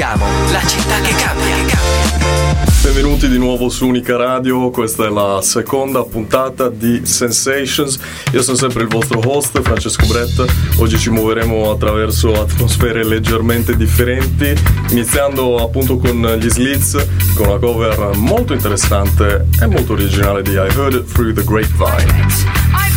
siamo la città che cambia. Benvenuti di nuovo su Unica Radio, questa è la seconda puntata di Sensations. Io sono sempre il vostro host Francesco Brett, oggi ci muoveremo attraverso atmosfere leggermente differenti, iniziando appunto con gli Slits, con una cover molto interessante e molto originale di I Heard It Through the Grapevine.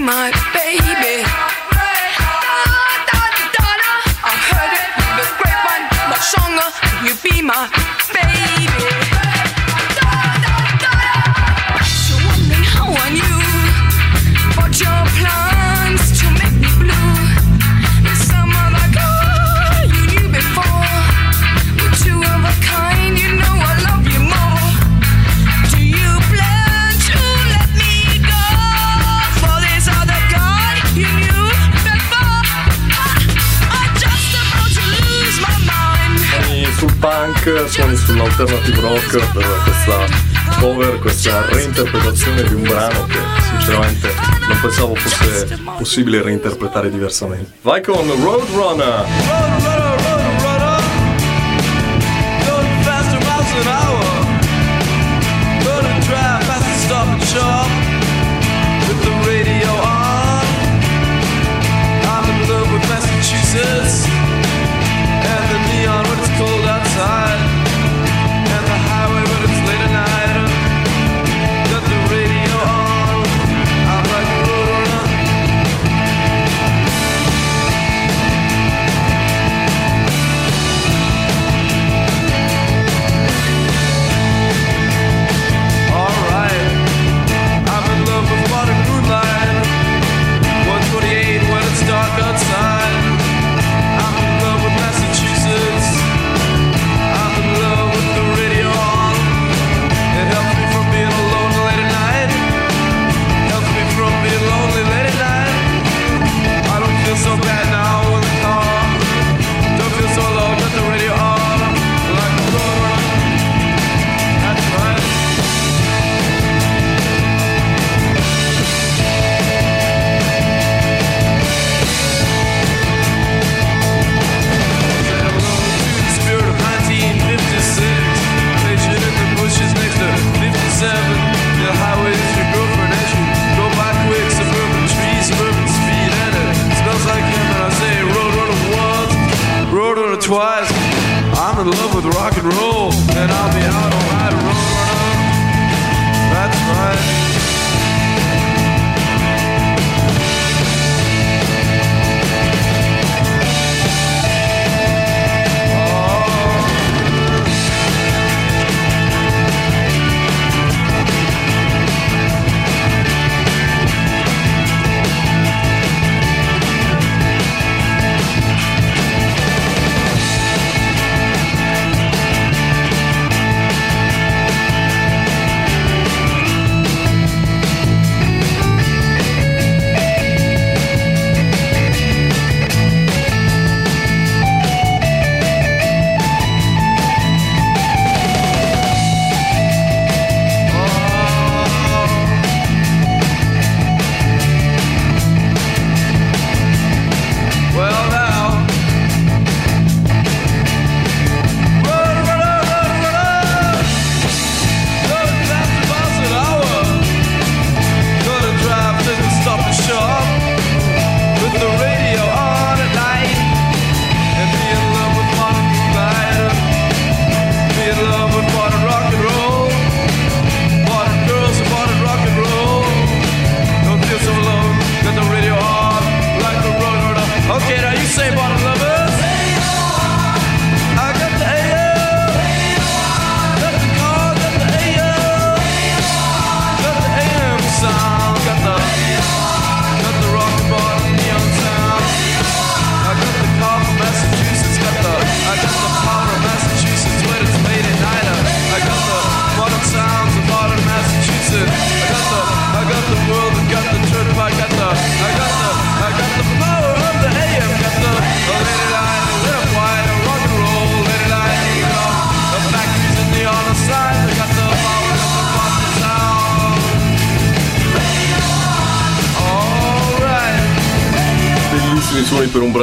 my baby. You be my canzoni sull'alternative rock per questa cover, questa reinterpretazione di un brano che sinceramente non pensavo fosse possibile reinterpretare diversamente. Vai con Roadrunner! In love with rock and roll, and I'll be out on my road. That's right.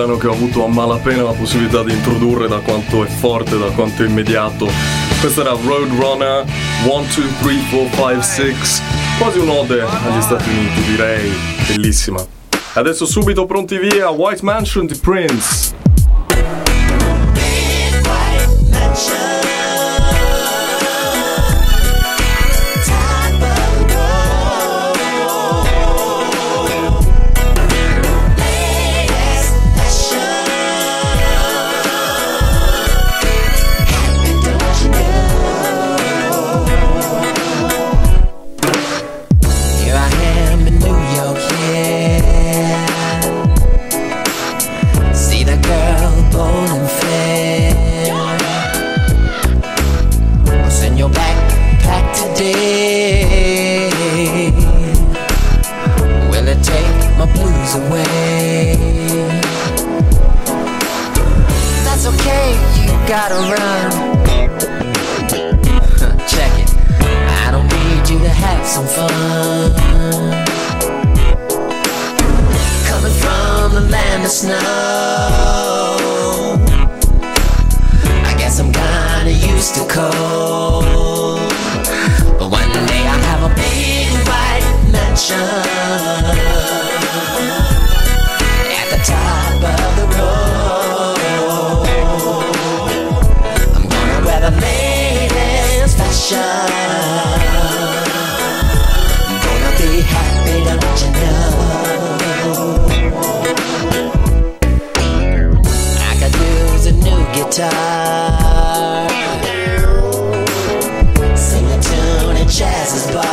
brano che ho avuto a malapena la possibilità di introdurre da quanto è forte, da quanto è immediato. Questo era Roadrunner 1, 2, 3, 4, 5, 6, quasi un'ode agli Stati Uniti direi, bellissima. Adesso subito pronti via, White Mansion di Prince. guitar. Sing a tune at Jazz's bar.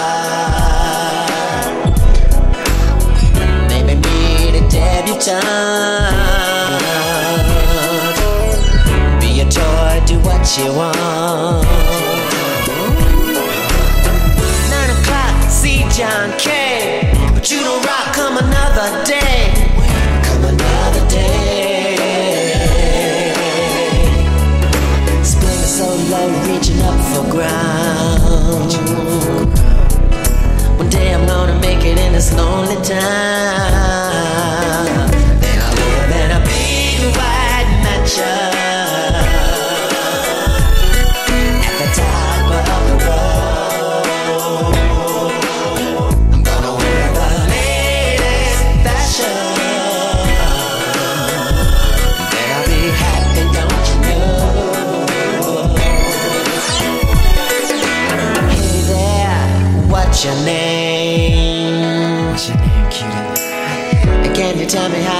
Maybe meet a debutante. Be a toy, do what you want. Yeah. Miami.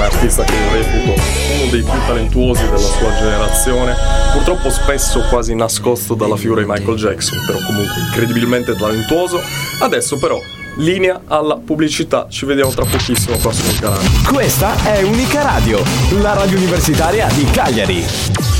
Un artista che io reputo uno dei più talentuosi della sua generazione, purtroppo spesso quasi nascosto dalla figura di Michael Jackson, però comunque incredibilmente talentuoso. Adesso però linea alla pubblicità, ci vediamo tra pochissimo qua su canale. Questa è Unica Radio, la radio universitaria di Cagliari.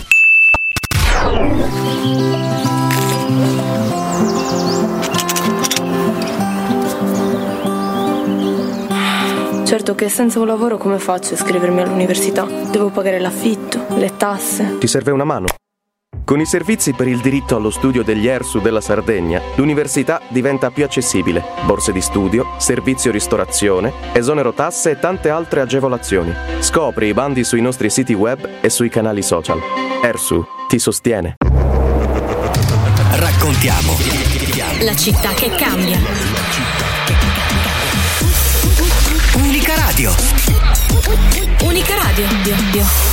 Certo che senza un lavoro come faccio a iscrivermi all'università? Devo pagare l'affitto, le tasse. Ti serve una mano? Con i servizi per il diritto allo studio degli ERSU della Sardegna, l'università diventa più accessibile. Borse di studio, servizio ristorazione, esonero tasse e tante altre agevolazioni. Scopri i bandi sui nostri siti web e sui canali social. ERSU ti sostiene. Raccontiamo La città che cambia. Unica Radio.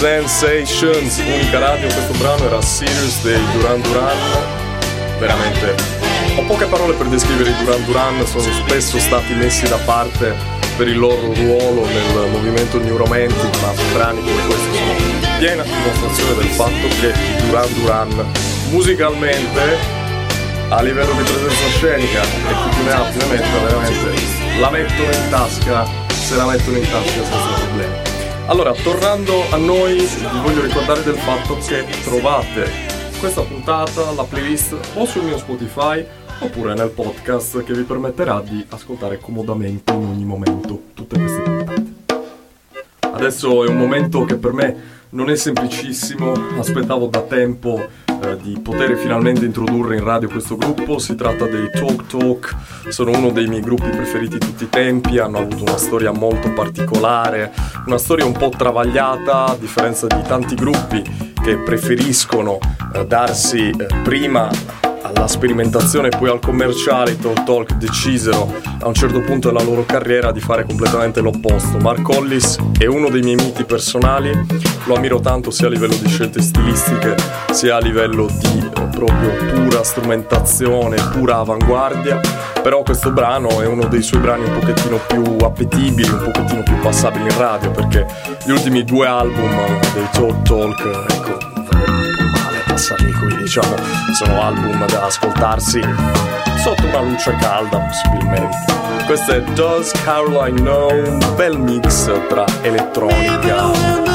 Sensations, unica radio, questo brano era Serious dei Duran Duran. Veramente ho poche parole per descrivere i Duran Duran, sono spesso stati messi da parte per il loro ruolo nel movimento New Romantic, ma brani come questo sono piena dimostrazione del fatto che i Duran Duran musicalmente a livello di presenza scenica e chi ne ha più veramente la mettono in tasca se la mettono in tasca senza problemi allora tornando a noi vi voglio ricordare del fatto che trovate questa puntata la playlist o sul mio Spotify oppure nel podcast che vi permetterà di ascoltare comodamente in ogni momento tutte queste puntate. Adesso è un momento che per me non è semplicissimo, aspettavo da tempo eh, di poter finalmente introdurre in radio questo gruppo, si tratta dei Talk Talk, sono uno dei miei gruppi preferiti di tutti i tempi, hanno avuto una storia molto particolare, una storia un po' travagliata, a differenza di tanti gruppi che preferiscono eh, darsi eh, prima alla sperimentazione e poi al commerciale, i Talk Talk decisero a un certo punto della loro carriera di fare completamente l'opposto. Mark Hollis è uno dei miei miti personali, lo ammiro tanto sia a livello di scelte stilistiche sia a livello di eh, proprio pura strumentazione, pura avanguardia, però questo brano è uno dei suoi brani un pochettino più appetibili, un pochettino più passabili in radio perché gli ultimi due album dei Talk Talk, ecco, male passarli qui, diciamo, sono album da ascoltarsi sotto una luce calda possibilmente. Questo è Does Caroline Know, un bel mix tra elettronica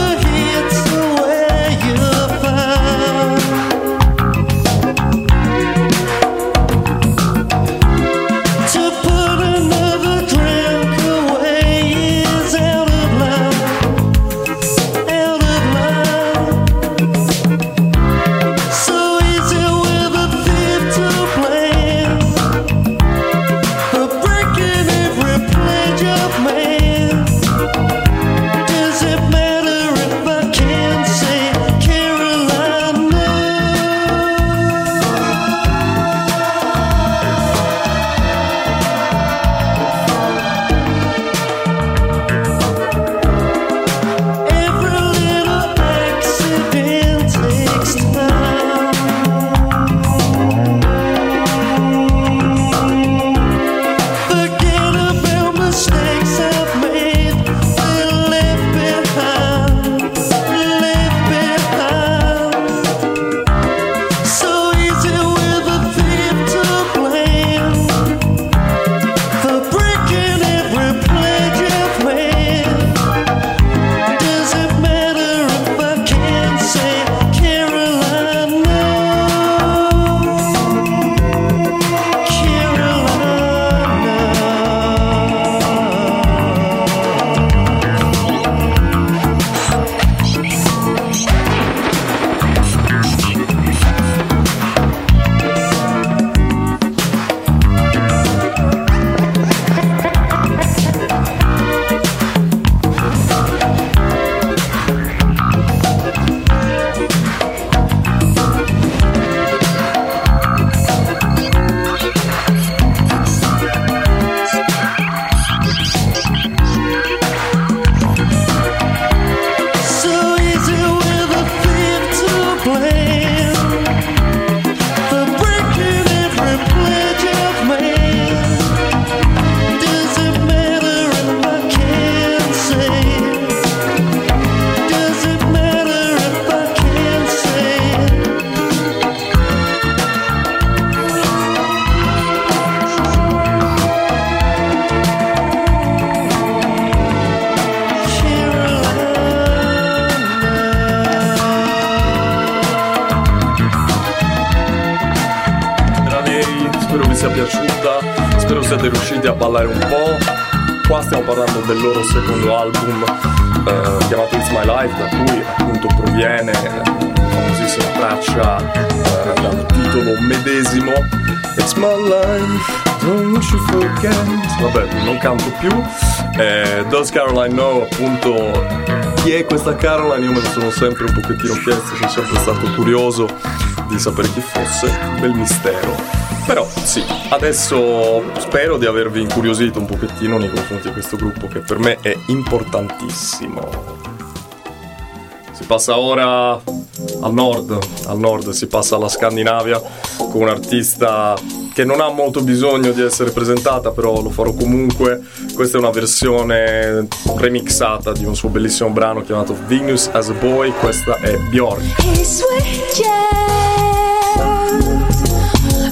Weekend, vabbè non canto più, eh, Does Caroline know appunto chi è questa Caroline? Io me lo sono sempre un pochettino chiesto, sono sempre stato curioso di sapere chi fosse, bel mistero. Però sì, adesso spero di avervi incuriosito un pochettino nei confronti di questo gruppo che per me è importantissimo. Si passa ora al nord, al nord si passa alla Scandinavia con un artista che non ha molto bisogno di essere presentata, però lo farò comunque. Questa è una versione remixata di un suo bellissimo brano chiamato Venus as a Boy, questa è Bjork.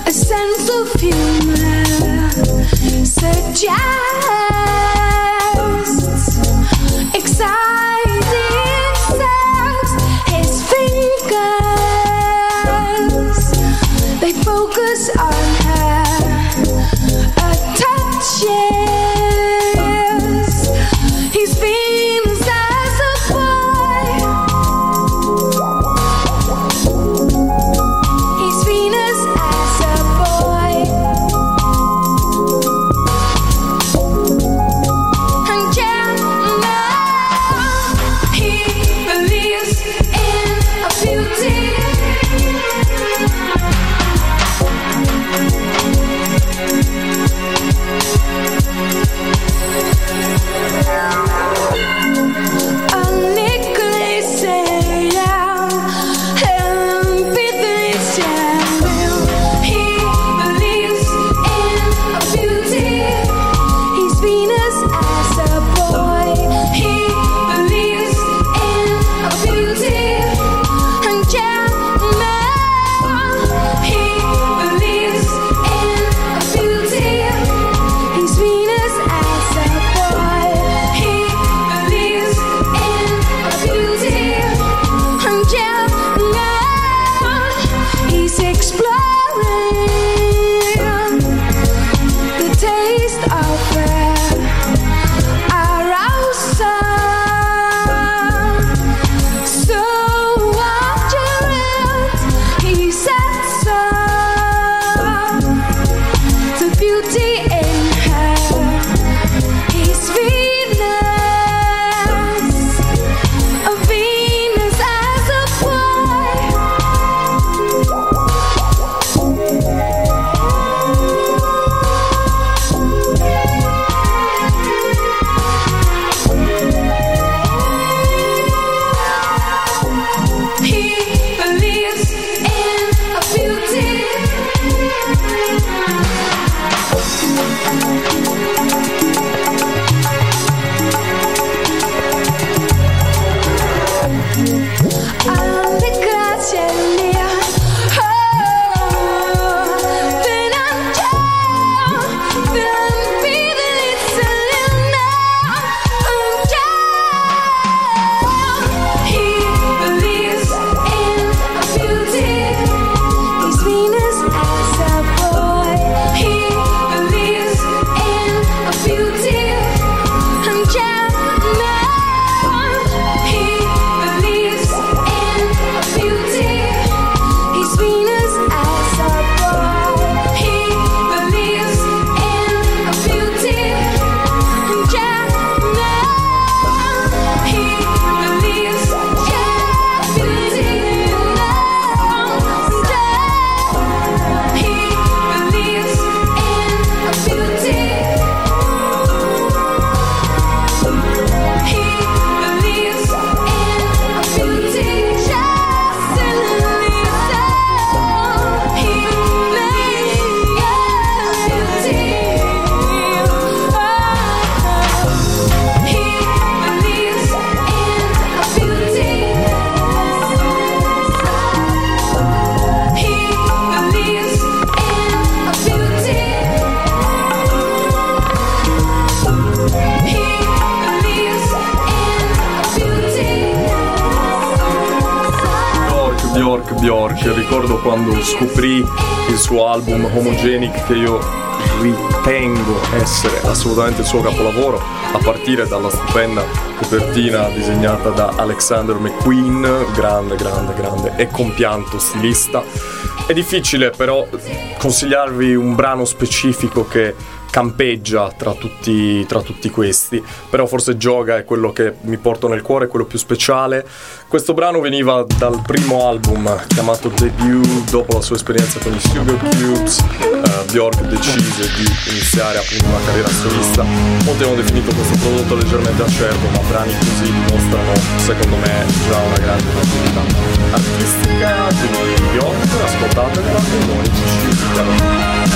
A sense of humor, suggest Bjork Bjork. Ricordo quando scoprì il suo album Homogenic che io ritengo essere assolutamente il suo capolavoro, a partire dalla stupenda copertina disegnata da Alexander McQueen, grande, grande, grande e compianto stilista. È difficile però consigliarvi un brano specifico che campeggia tra tutti, tra tutti questi, però forse Gioga è quello che mi porto nel cuore, è quello più speciale. Questo brano veniva dal primo album chiamato Debut, dopo la sua esperienza con i Sugar Cubes, eh, Bjork decise di iniziare appunto una carriera solista. Molti hanno definito questo prodotto leggermente acerbo, ma brani così dimostrano, secondo me, già una grande maturità artistica di Bjork, ascoltatela e noi ci sentiamo.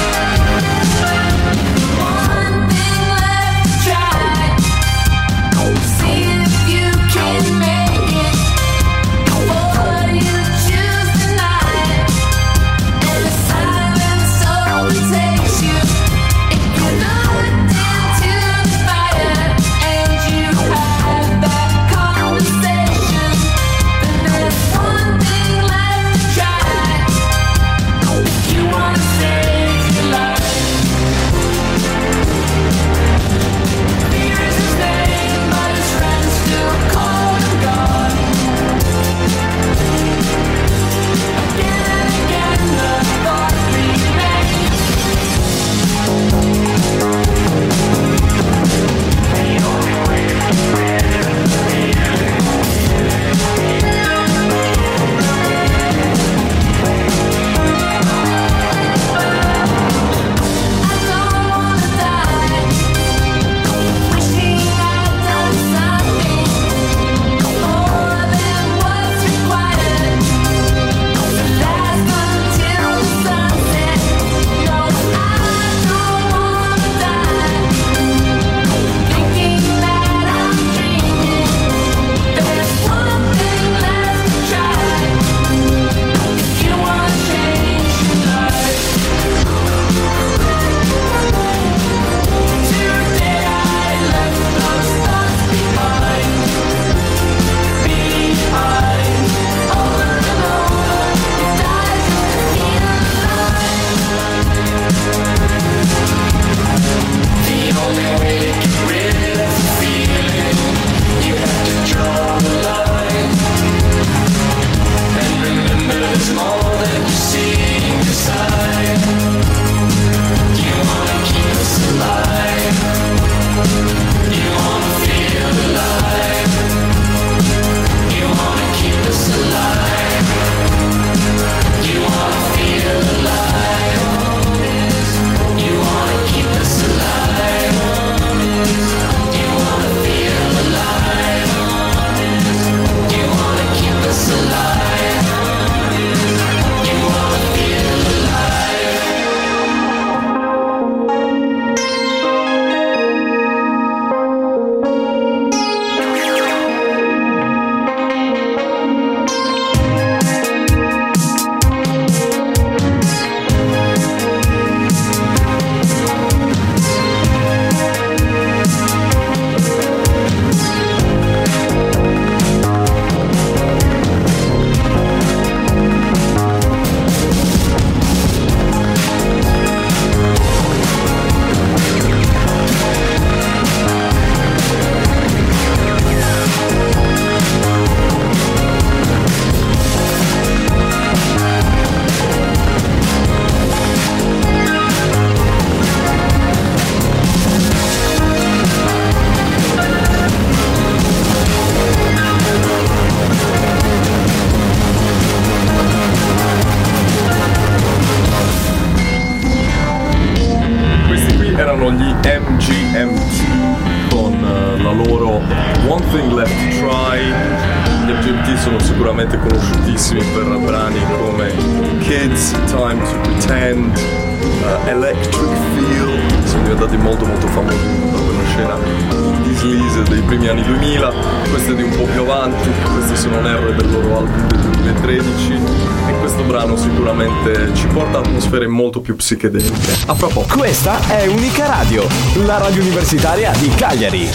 Atmosfere molto più psichedeliche. A fra poco. Questa è Unica Radio, la radio universitaria di Cagliari.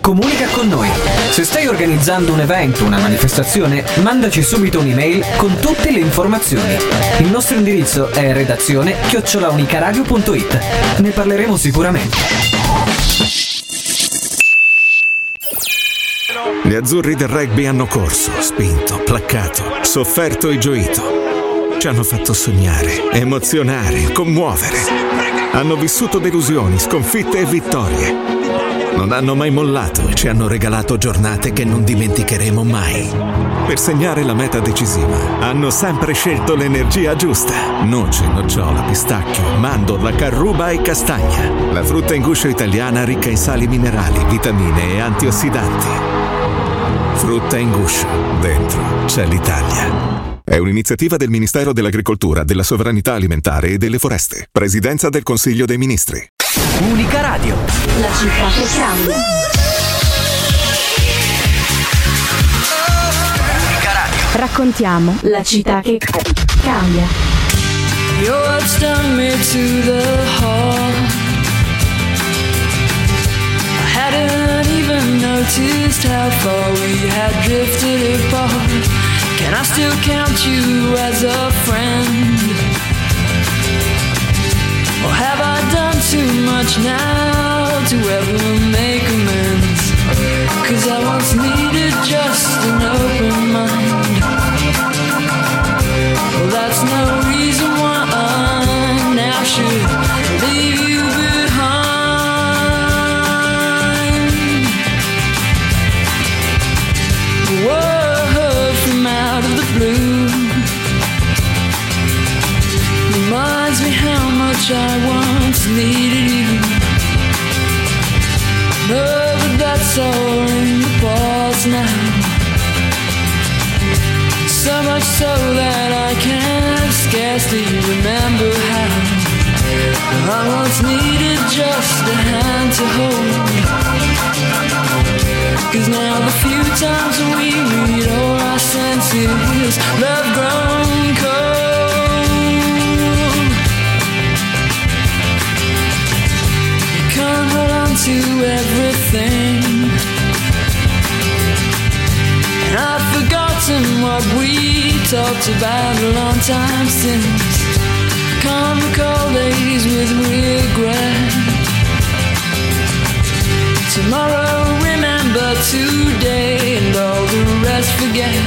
Comunica con noi. Se stai organizzando un evento, una manifestazione, mandaci subito un'email con tutte le informazioni. Il nostro indirizzo è redazione chiocciolaunicaradio.it. Ne parleremo sicuramente. Gli azzurri del rugby hanno corso, spinto, placcato, sofferto e gioito. Ci hanno fatto sognare, emozionare, commuovere. Hanno vissuto delusioni, sconfitte e vittorie. Non hanno mai mollato e ci hanno regalato giornate che non dimenticheremo mai. Per segnare la meta decisiva, hanno sempre scelto l'energia giusta. Noce, nocciola, pistacchio, mandorla, carruba e castagna. La frutta in guscio italiana ricca in sali minerali, vitamine e antiossidanti. Frutta in guscio. Dentro c'è l'Italia. È un'iniziativa del Ministero dell'Agricoltura, della Sovranità Alimentare e delle Foreste. Presidenza del Consiglio dei Ministri. Unica Radio. La città che cambia. Raccontiamo la città che cambia. Your words stung me to the heart. I hadn't even noticed how far we had drifted apart. Can I still count you as a friend? Or have I done too much now to ever make amends? Cause I once needed just an open mind. Once needed just a hand to hold. Cause now the few times we meet, all our senses love grown cold. You can't hold on to everything. And I've forgotten what we talked about a long time since. Can't recall days with regret. Tomorrow remember today and all the rest forget.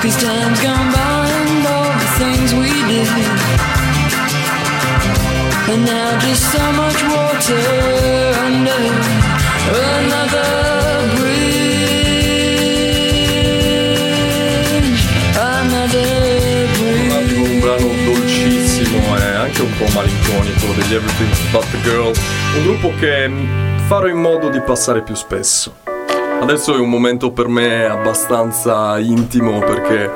Cause time's gone by and all the things we did. And now just so much water under another bridge. Po' malinconico degli Everything But The Girl, un gruppo che farò in modo di passare più spesso. Adesso è un momento per me abbastanza intimo perché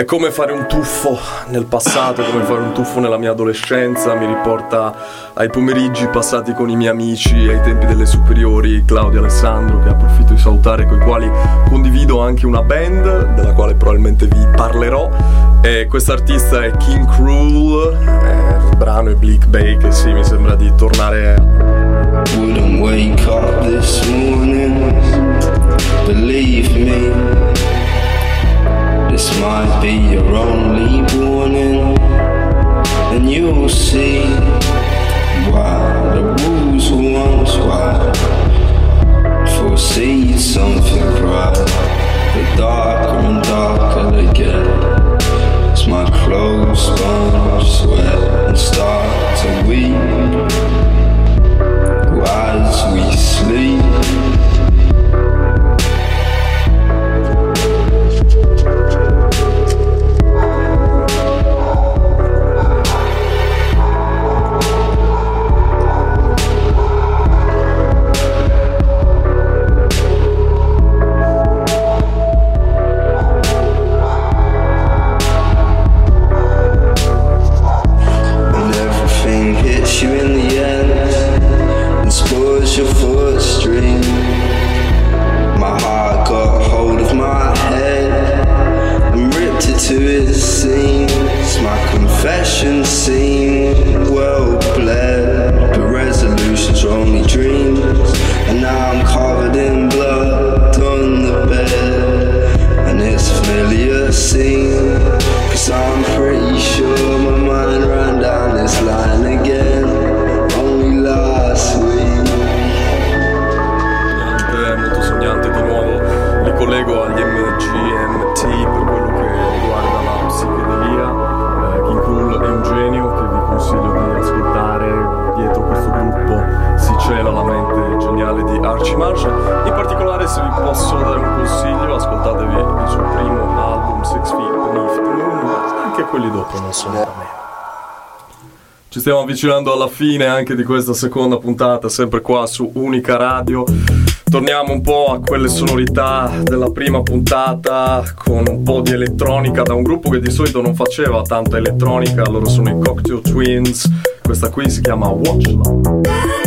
è come fare un tuffo nel passato, come fare un tuffo nella mia adolescenza, mi riporta ai pomeriggi passati con i miei amici ai tempi delle superiori, Claudio e Alessandro, che approfitto di salutare, con i quali condivido anche una band, della quale probabilmente vi parlerò. E quest'artista è King Cruel, eh, il brano è Bleak Bay, che sì, mi sembra di tornare Wouldn't wake up this morning. Believe me, this might be your only warning, and you'll see why the rules were once wide. Foresee something bright, but darker and darker they get. As my clothes sponge sweat and start to weep. se vi Stiamo avvicinando alla fine anche di questa seconda puntata, sempre qua su Unica Radio. Torniamo un po' a quelle sonorità della prima puntata con un po' di elettronica da un gruppo che di solito non faceva tanta elettronica, loro sono i Cocktail Twins. Questa qui si chiama Watch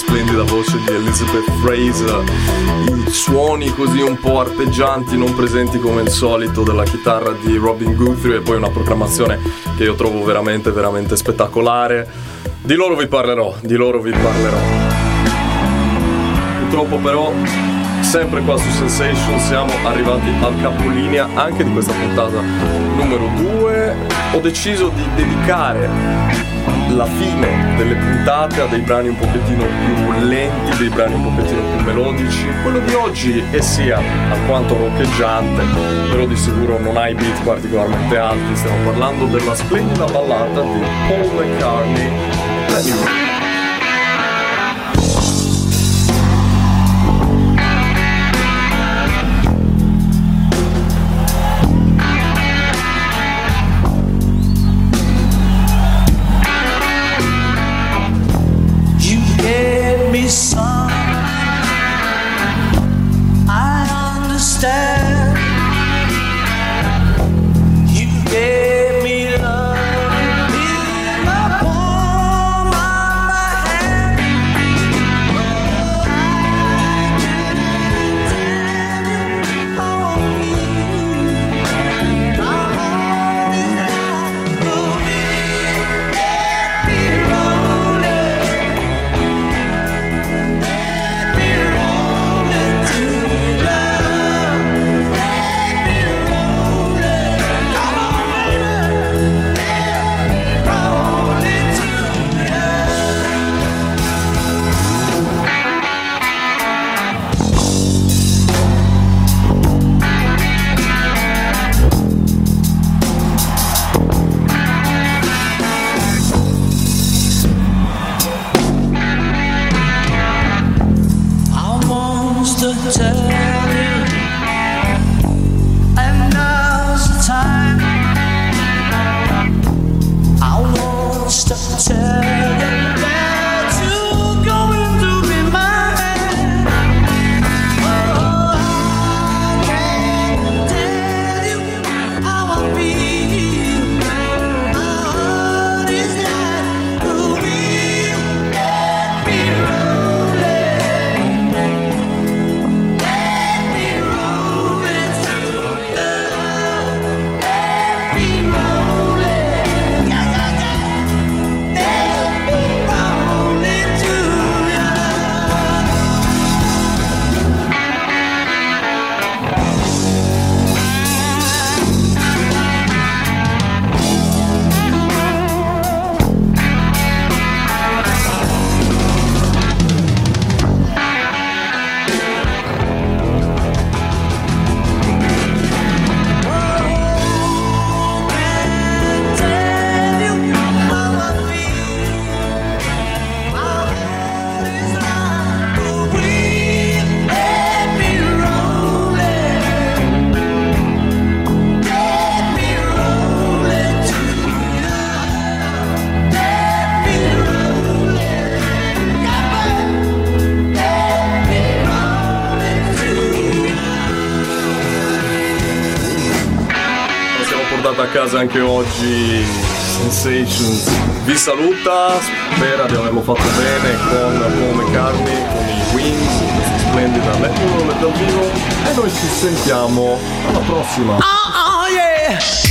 splendida voce di Elizabeth Fraser, i suoni così un po' arpeggianti, non presenti come il solito della chitarra di Robin Guthrie e poi una programmazione che io trovo veramente veramente spettacolare. Di loro vi parlerò, di loro vi parlerò. Purtroppo però sempre qua su Sensation siamo arrivati al capolinea anche di questa puntata numero 2. Ho deciso di dedicare la fine delle puntate a dei brani un pochettino più lenti, dei brani un pochettino più melodici. Quello di oggi è sia alquanto roccheggiante, però di sicuro non ha i beat particolarmente alti. Stiamo parlando della splendida ballata di Paul McCartney. Let anche oggi Sensations. Vi saluta spera di averlo fatto bene con Paul McCartney con i Wings questa splendida Let Me Roll dal vivo. E noi ci sentiamo alla prossima. Oh, oh, yeah.